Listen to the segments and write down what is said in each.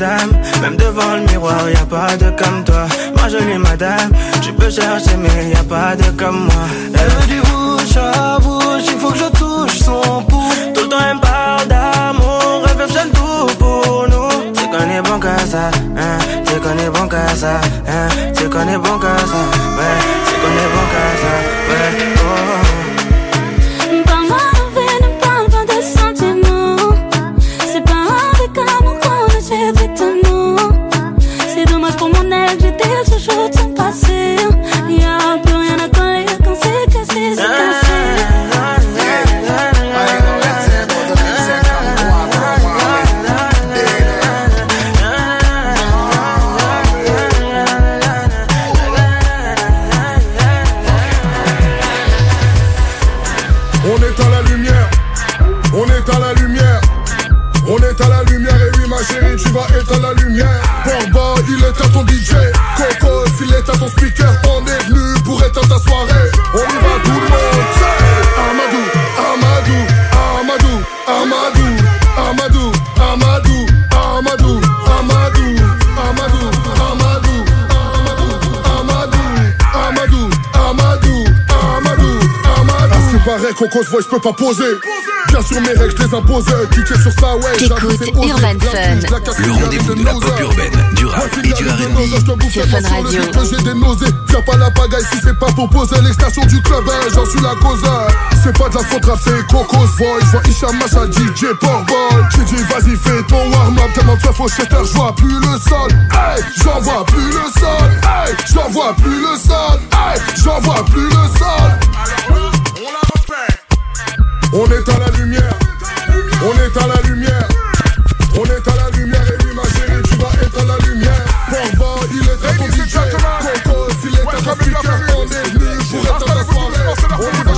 même devant le miroir, y a pas de comme toi. Ma jolie madame, tu peux chercher, mais y a pas de comme moi. Elle veut du bouche à bouche, il faut que je touche son pouls. Tout le temps elle parle d'amour, elle veut tout pour nous. Qu'on est bon qu'à ça, hein, qu'on est bon qu'à ça, hein, qu'on est bon qu'à ça, ouais, qu'on est bon qu'à ça, ouais, Coco voix, je peux pas poser. Bien sûr, mes règles, je les impose. Cliquez sur ça, ouais. T'écoutes Urban Fun. Le rendez-vous de la pop urbaine, du rap et du R&B. Sur Fun Radio. J'ai des nausées. Viens pas la pagaille si c'est pas pour poser l'extension du club. Hein, J'en suis la cause. C'est pas de la faute rap, c'est Coco's voice. J'vois Isha Massa, DJ Portball. J'ai dit, vas-y, fais ton warm-up. Tellement de fois au je j'vois plus le sol. Hey, j'en vois plus le sol. Hey, j'en vois plus le sol. Hey, j'en vois plus le sol. On est à la lumière. On est à la lumière. On est à la lumière et oui ma chérie tu vas être à la lumière. Portball, il est à ton DJ. Coco, s'il est à ton speaker, on est venu pour être à ta soirée.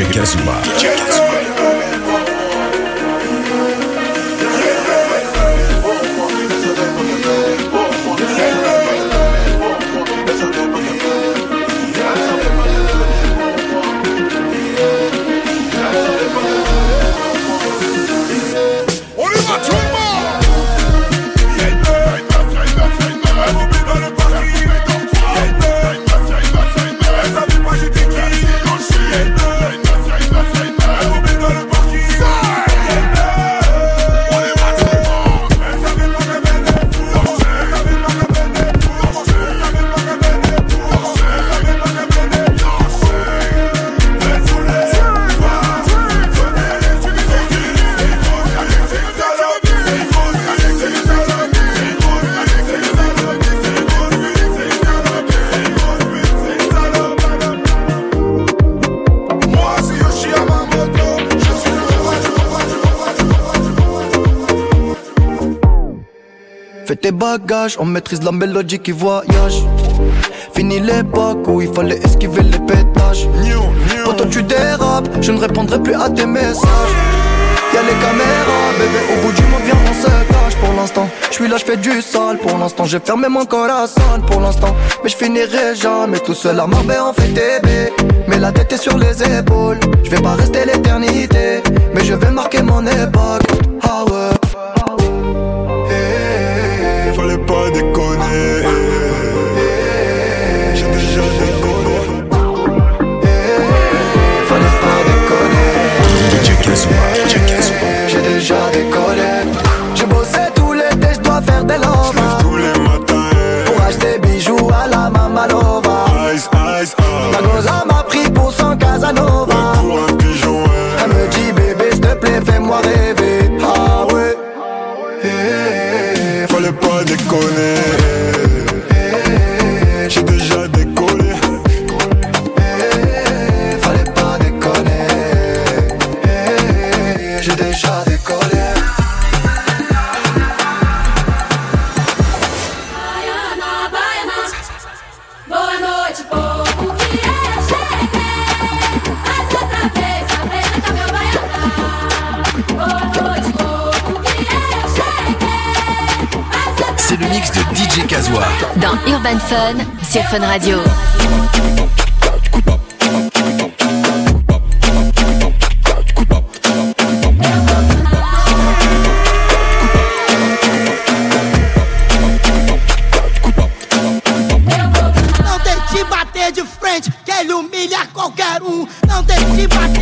Jake Decima. Kazuma. bagages, on maîtrise la mélodie qui voyage. Fini l'époque où il fallait esquiver les pétages. Quand tu dérapes, je ne répondrai plus à tes messages. Y'a les caméras, bébé, au bout du monde, viens, on se cache pour l'instant. Je suis là, je fais du sale pour l'instant. J'ai fermé mon corazon pour l'instant. Mais je finirai jamais tout seul à Marbella, on fait TB. Mais la tête est sur les épaules. Je vais pas rester l'éternité, mais je vais marquer mon époque. Ah ouais. déjà décollé. Je bossais les l'été, je dois faire des lobes. Tous les matins. Eh. Pour acheter bijoux à la Mamalova. Ice, ice, ice La m'a pris pour son Casanova. Ouais, un. Eh. Elle me dit bébé s'il te plaît fais-moi rêver. Ah ouais, Fallait pas déconner. Urban Fun sur Fun Radio. Não tente bater de frente, que ele humilha qualquer um. Não tente bater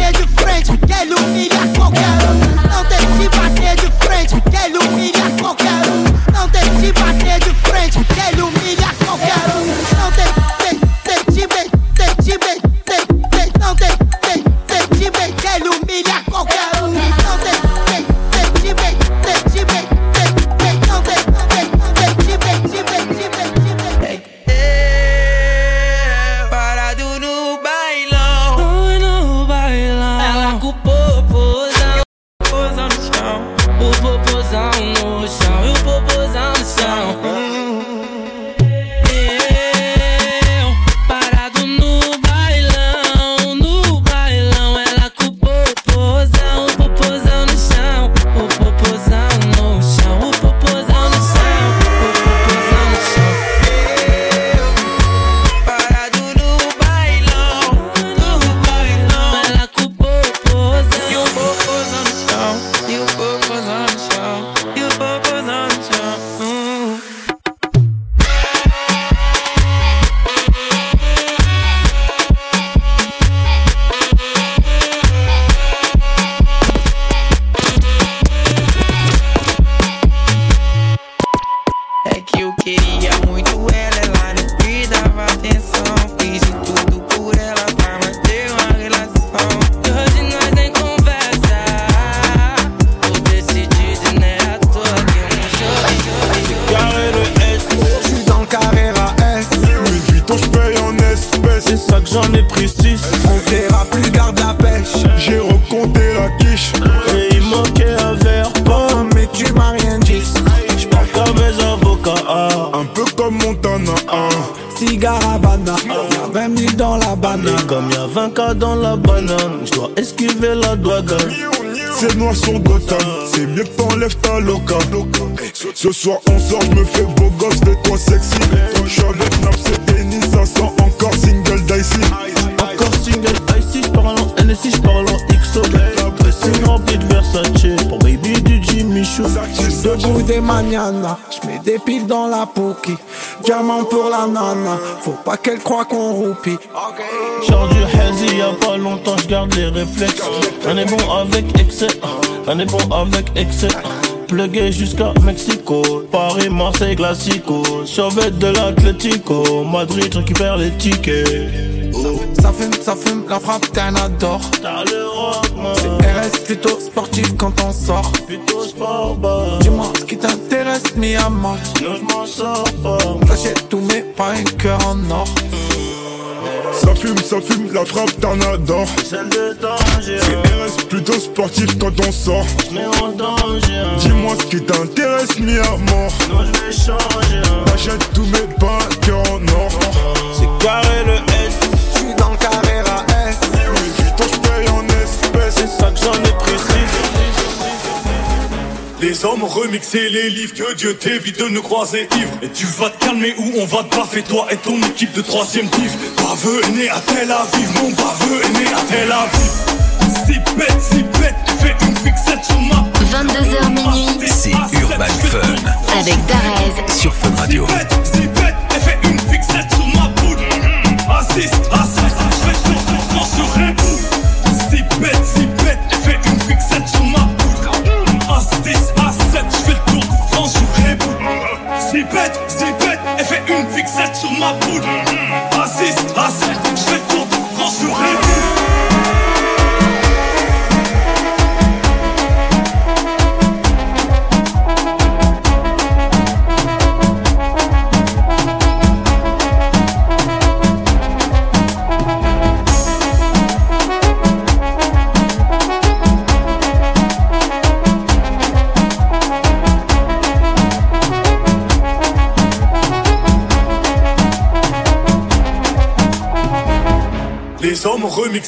Un peu comme Montana. hein. Cigare Havana, y'a 20 000 dans la Et banane. comme y'a 20 cas dans la banane, j'dois esquiver la douane. Ces noirs sont Gotham. C'est mieux que t'enlèves ta loca. Ce- soir, on sort, je me fais beau gosse de toi sexy. Je suis avec Naps et Ennis, ça sent encore single dicey. Encore single ici, j'parle en NSI, j'parle en XO. Pressing rempli de Versace, pour baby Debout des mañanas, j'mets des piles dans la pouki. Diamant pour la nana, faut pas qu'elle croie qu'on roupie. Genre du hazy, y'a pas longtemps, j'garde les réflexes. On est bon avec excès, on est bon avec excès. Plugué jusqu'à Mexico, Paris, Marseille, Classico. Survêt de l'Atlético, Madrid, récupère les tickets. Ça fume, ça fume, la frappe t'en adore. T'as le rock, man. RS plutôt sportif quand on sort. Plutôt sport bar. Dis-moi ce qui t'intéresse, mi amor. Sinon j'm'en sors pas. J'achète tout mais pas un cœur en or. Ça fume, ça fume, la frappe t'en adore. Celle de danger, C'est RS plutôt sportif quand on sort. mais en danger. Dis-moi ce qui t'intéresse, mi amour. Sinon j'vais changer. J'achète tous mes cœur en or. C'est carré le S. Je suis dans le Carrera S. Louis Vuitton, je paye en espèces. C'est ça que j'en ai pris Les hommes ont remixé les livres, que Dieu t'évite de nous croiser ivre. Et tu vas te calmer ou on va te baffer, toi et ton équipe de troisième div. Baveux est né à Tel Aviv, mon baveux est né à Tel Aviv. Si bête, si bête, tu fais une fixette sur ma 22h minuit C'est Urban Fun avec Darez. sur Fun Radio. Si bête, si bête, fait une fixette sur ma poudre. A6, A7, je fais sur un bête, si bête,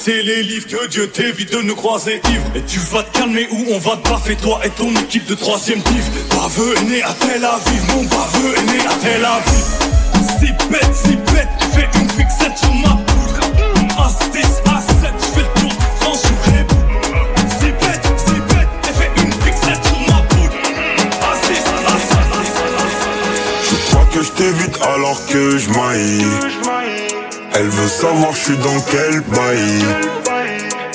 remixer les livres. Que Dieu t'évite de nous croiser ivre. Et tu vas te calmer ou on va te baffer, toi et ton équipe de troisième div. Baveux est né à Tel Aviv, mon baveux est né à Tel Aviv. Si bête, si bête, tu fais une fixette sur ma poudre. A6, A7, je fais le tour de France, je rêve. Si bête, si bête, tu fais une fixette sur ma poudre. A6, A7. Je crois que je t'évite alors que je maille. Elle veut savoir je suis dans quel bail.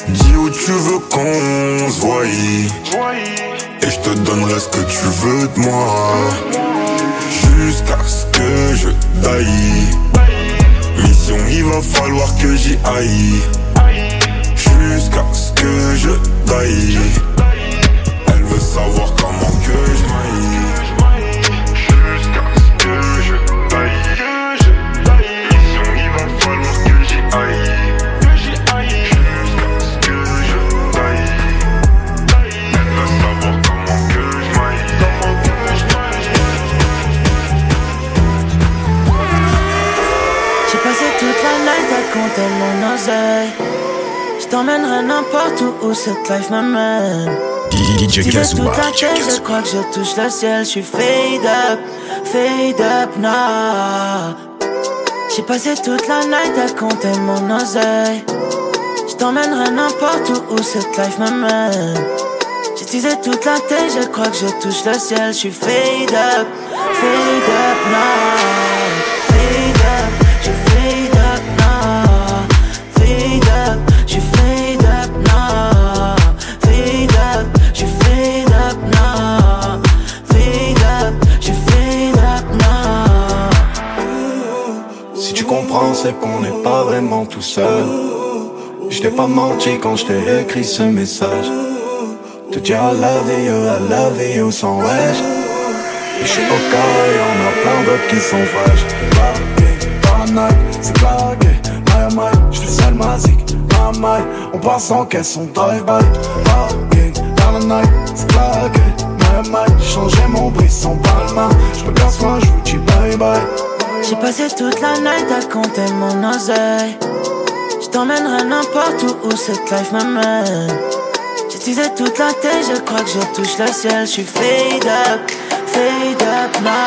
Dis où tu veux qu'on se voie. Et je te donnerai ce que tu veux de moi. Jusqu'à ce que je taille. Mission, il va falloir que j'y aille. Jusqu'à ce que je taille. Elle veut savoir comment que je J'ai passé toute la night à compter mon oseille. Je t'emmènerai n'importe où où cette life m'amène. DJ Kazuma. la tête, je crois que je touche le ciel. Je suis fade up, fade up, nah. J'ai passé toute la night à compter mon oseille. Je t'emmènerai n'importe où où cette life m'amène. J'ai teasé toute la tête, je crois que je touche le ciel. Je suis fade up, fade up, nah. C'est qu'on n'est pas vraiment tout seul. Je pas menti quand je t'ai écrit ce message. Te dire I love you, I love you sans wesh. Je suis au carré, y'en a plein d'autres qui sont fraîches. La night, c'est blagué. My my, je fais seul ma zik. My my, on passe en caisse, on drive-by. La night, c'est blagué. My my, j'ai changé mon brisson par main. Je me casse moi, je vous dis bye bye. J'ai passé toute la night à compter mon oseille. Je t'emmènerai n'importe où où cette life m'amène. Teasé toute la tête, je crois que je touche le ciel. Je suis fade up, fade up, nah.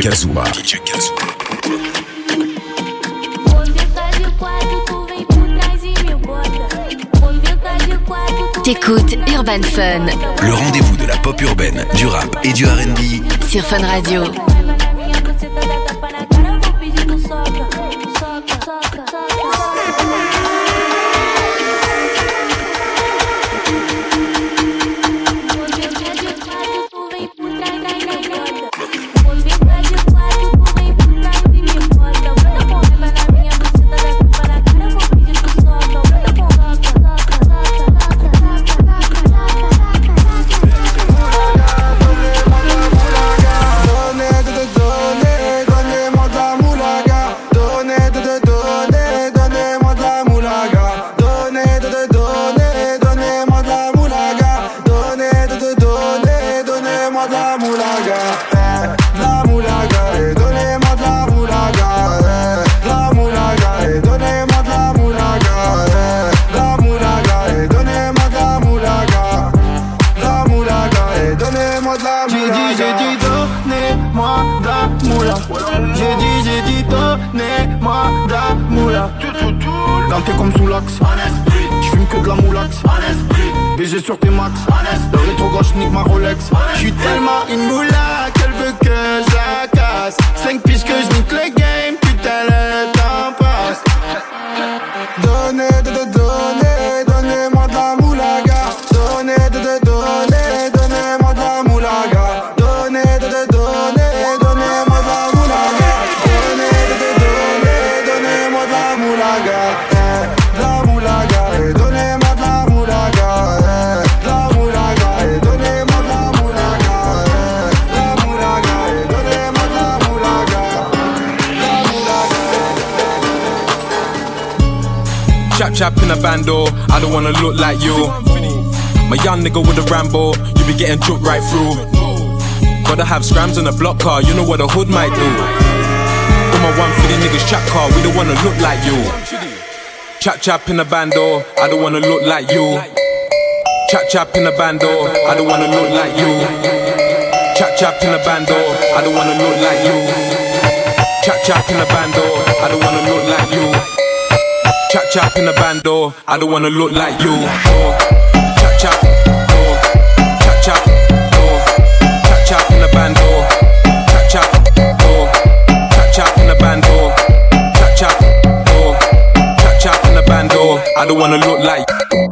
Kazuma. T'écoutes Urban Fun. Le rendez-vous de la pop urbaine, du rap et du RB. Sur Fun Radio. Je suis tellement une moula qu'elle veut que je la casse. 5 pistes que je in a bando. I don't wanna look like you. My young nigga with a Rambo, you be getting jumped right through. Gotta have scrams in a block car, you know what a hood might do. All my one for the niggas trap car, we don't wanna look like you. Chap chap in a bando, I don't wanna look like you. Chap chap in a bando, I don't wanna look like you. Chap chap in a bando, I don't wanna look like you. Chap chap in a bando, I don't wanna look like you. Chop chop in the band door. I don't wanna look like you. Chop chop chap door. Chap chap door. Chap in the band door. Chap chap in the band door. Chap chap in the band door. I don't wanna look like.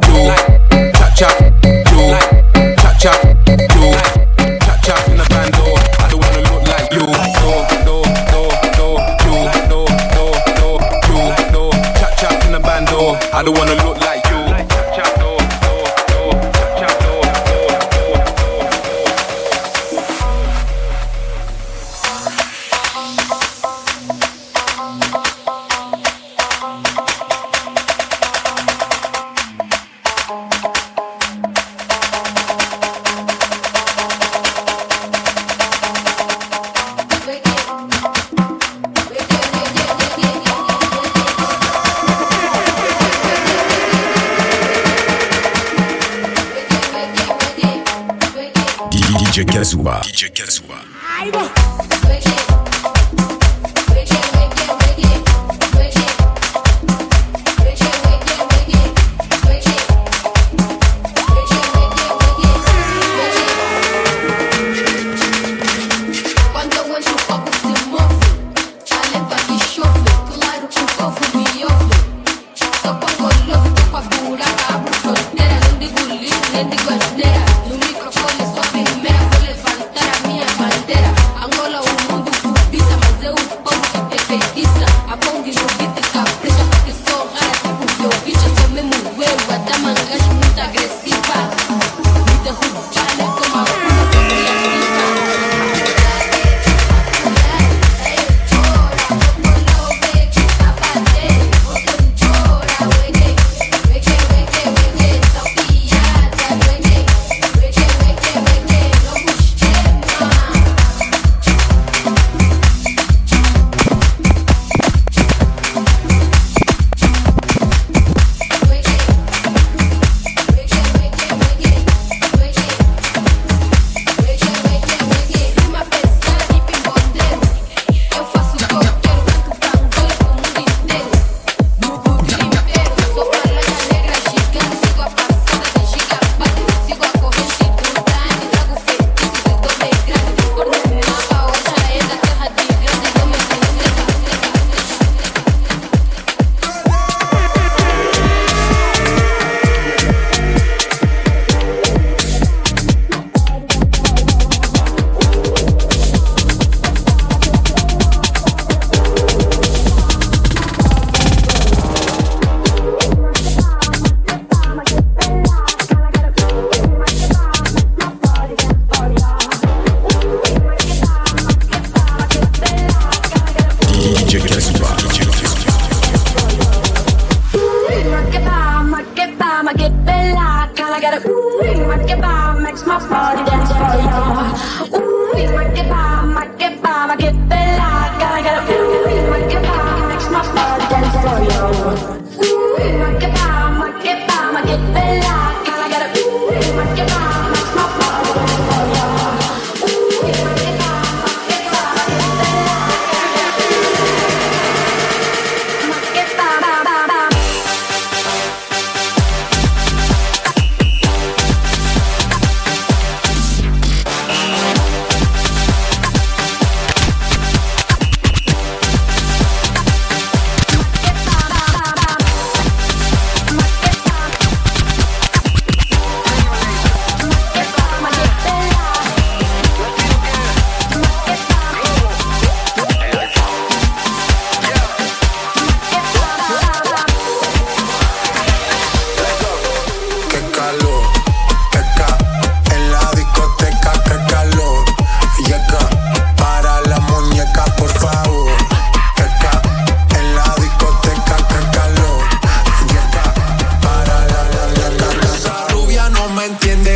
Kazuba. DJ Kazuba.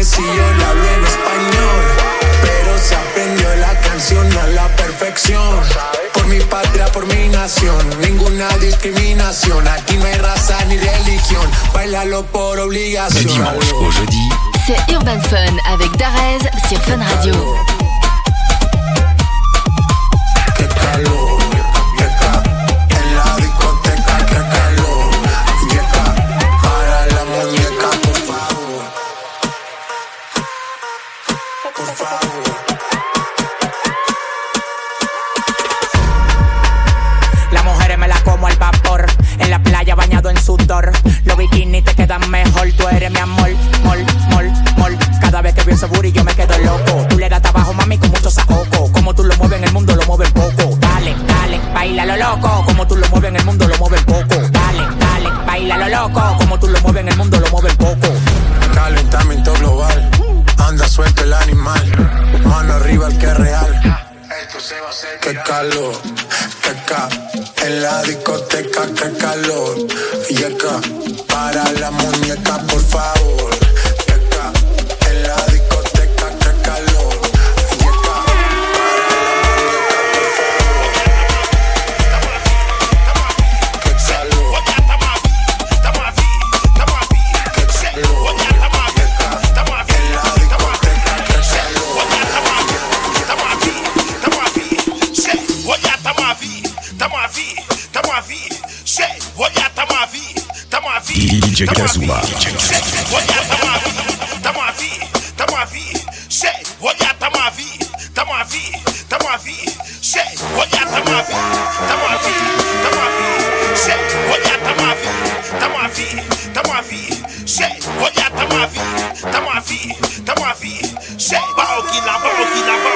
si yo le hablo en español, pero se aprendió la canción a la perfección. Por mi patria, por mi nación, ninguna discriminación. Aquí no hay raza ni religión, bailalo por obligación. De dimanche au jeudi, c'est Urban Fun avec Darez sur Fun Radio. Como tú lo mueves en el mundo, lo mueves poco. Calentamiento global, anda suelto el animal, mano arriba el que es real. Qué calor, qué ca, en la discoteca, qué calor, yeca, para la muñeca, por favor. DJ Kazuma. Tá uma vi, tá uma vi, sei, olha, tá uma vi, tá uma vi, tá uma vi, sei, olha, tá uma vi, tá uma vi, tá uma vi, sei, olha, tá uma vi, tá uma vi, tá uma vi, sei, olha, tá uma vi, tá uma vi, tá uma vi, sei, balque lá, balque lá, balque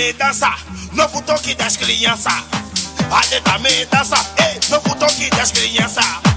me dançar, no futuro que das crianças. Ajeita me sa ei, no futuro que das crianças.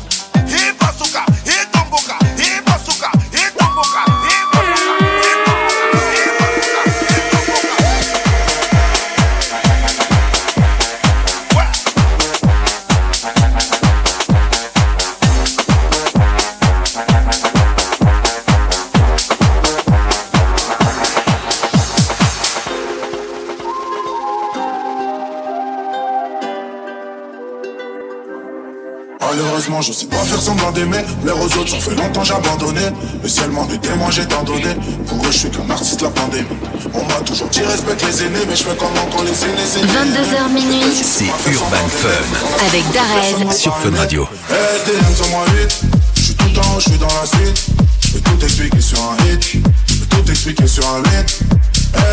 D'aimer. L'air aux autres, ça fait longtemps j'ai abandonné. Mais si elle m'en est témoin, j'ai tant donné. Pour eux, je suis qu'un artiste, la pandémie. On m'a toujours dit respecte les aînés, mais je fais comment quand les aînés c'est 22h minuit C'est Urban Fun avec Darez. sur Fun Radio. SDM sur moi 8 Je suis tout en haut, je suis dans la suite Je peux tout expliquer sur un hit Je peux tout expliquer sur un hit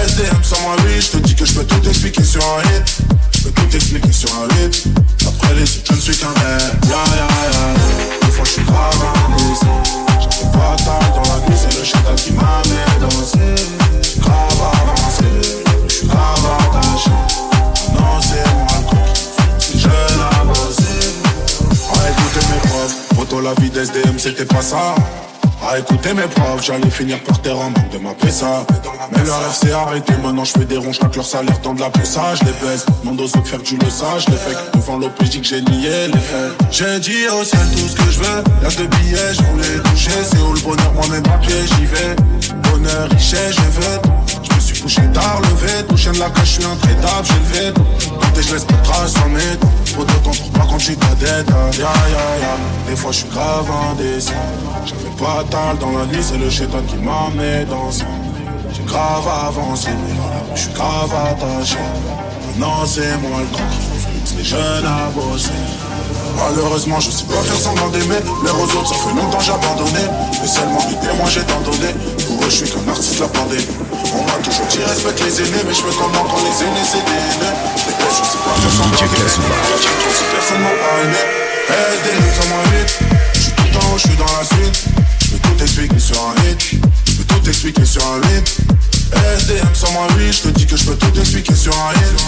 SDM sur moi 8 Je te dis que je peux tout expliquer sur un hit Je peux tout expliquer sur un hit Après les hits, je ne suis qu'un mec. Ya ya ya Des fois je suis grave indécis J'avais pas taille dans la nuit C'est le chétan qui m'a mis danser. Je suis grave avancé. Je suis grave attaché. Non c'est moi le coq Si je la bossé écouter mes profs. Poto la vie d'SDM c'était pas ça. À écouter mes profs, j'allais finir par terre en manque de ma ça. Mais le rêve s'est arrêté, maintenant je fais des ronds, chaque leur salaire tend de la ça, je les baisse. Mon dos veut faire que tu le les faits. Devant l'OPJ que j'ai nié les faits. J'ai dit au ciel tout ce que je veux. Y'a deux billets, je voulais toucher. C'est où le bonheur, moi-même à pied, j'y vais. Bonheur, richesse, je veux. Couché tard, levé. Touché la cache, je suis intraitable, j'ai levé. Quand je laisse pas de traces en mètre. Faut de temps pour pas quand tu ta dette. Ya ya ya. Des fois je suis grave indécis. J'avais pas tal dans la nuit, c'est le chétan qui m'a mis dans son. J'ai grave avancé, je suis grave attaché. Non, c'est moi le con les jeunes à bosser. Malheureusement, je sais pas faire semblant d'aimer. Les aux autres, ça fait longtemps j'ai abandonné. Mais seulement des témoins, j'ai tant donné. Pour eux, je suis qu'un artiste la pandémie. On m'a toujours dit respecte les aînés, mais je fais comment quand les aînés c'est des aînés? Les gars, je sais pas faire semblant d'aimer. Si personne m'a aimé. SDM sur moi vite. Je suis tout en haut, je suis dans la suite. Je peux tout expliquer sur un hit. Je peux tout expliquer sur un hit. SDM sur moi 8, je te dis que je peux tout expliquer sur un hit.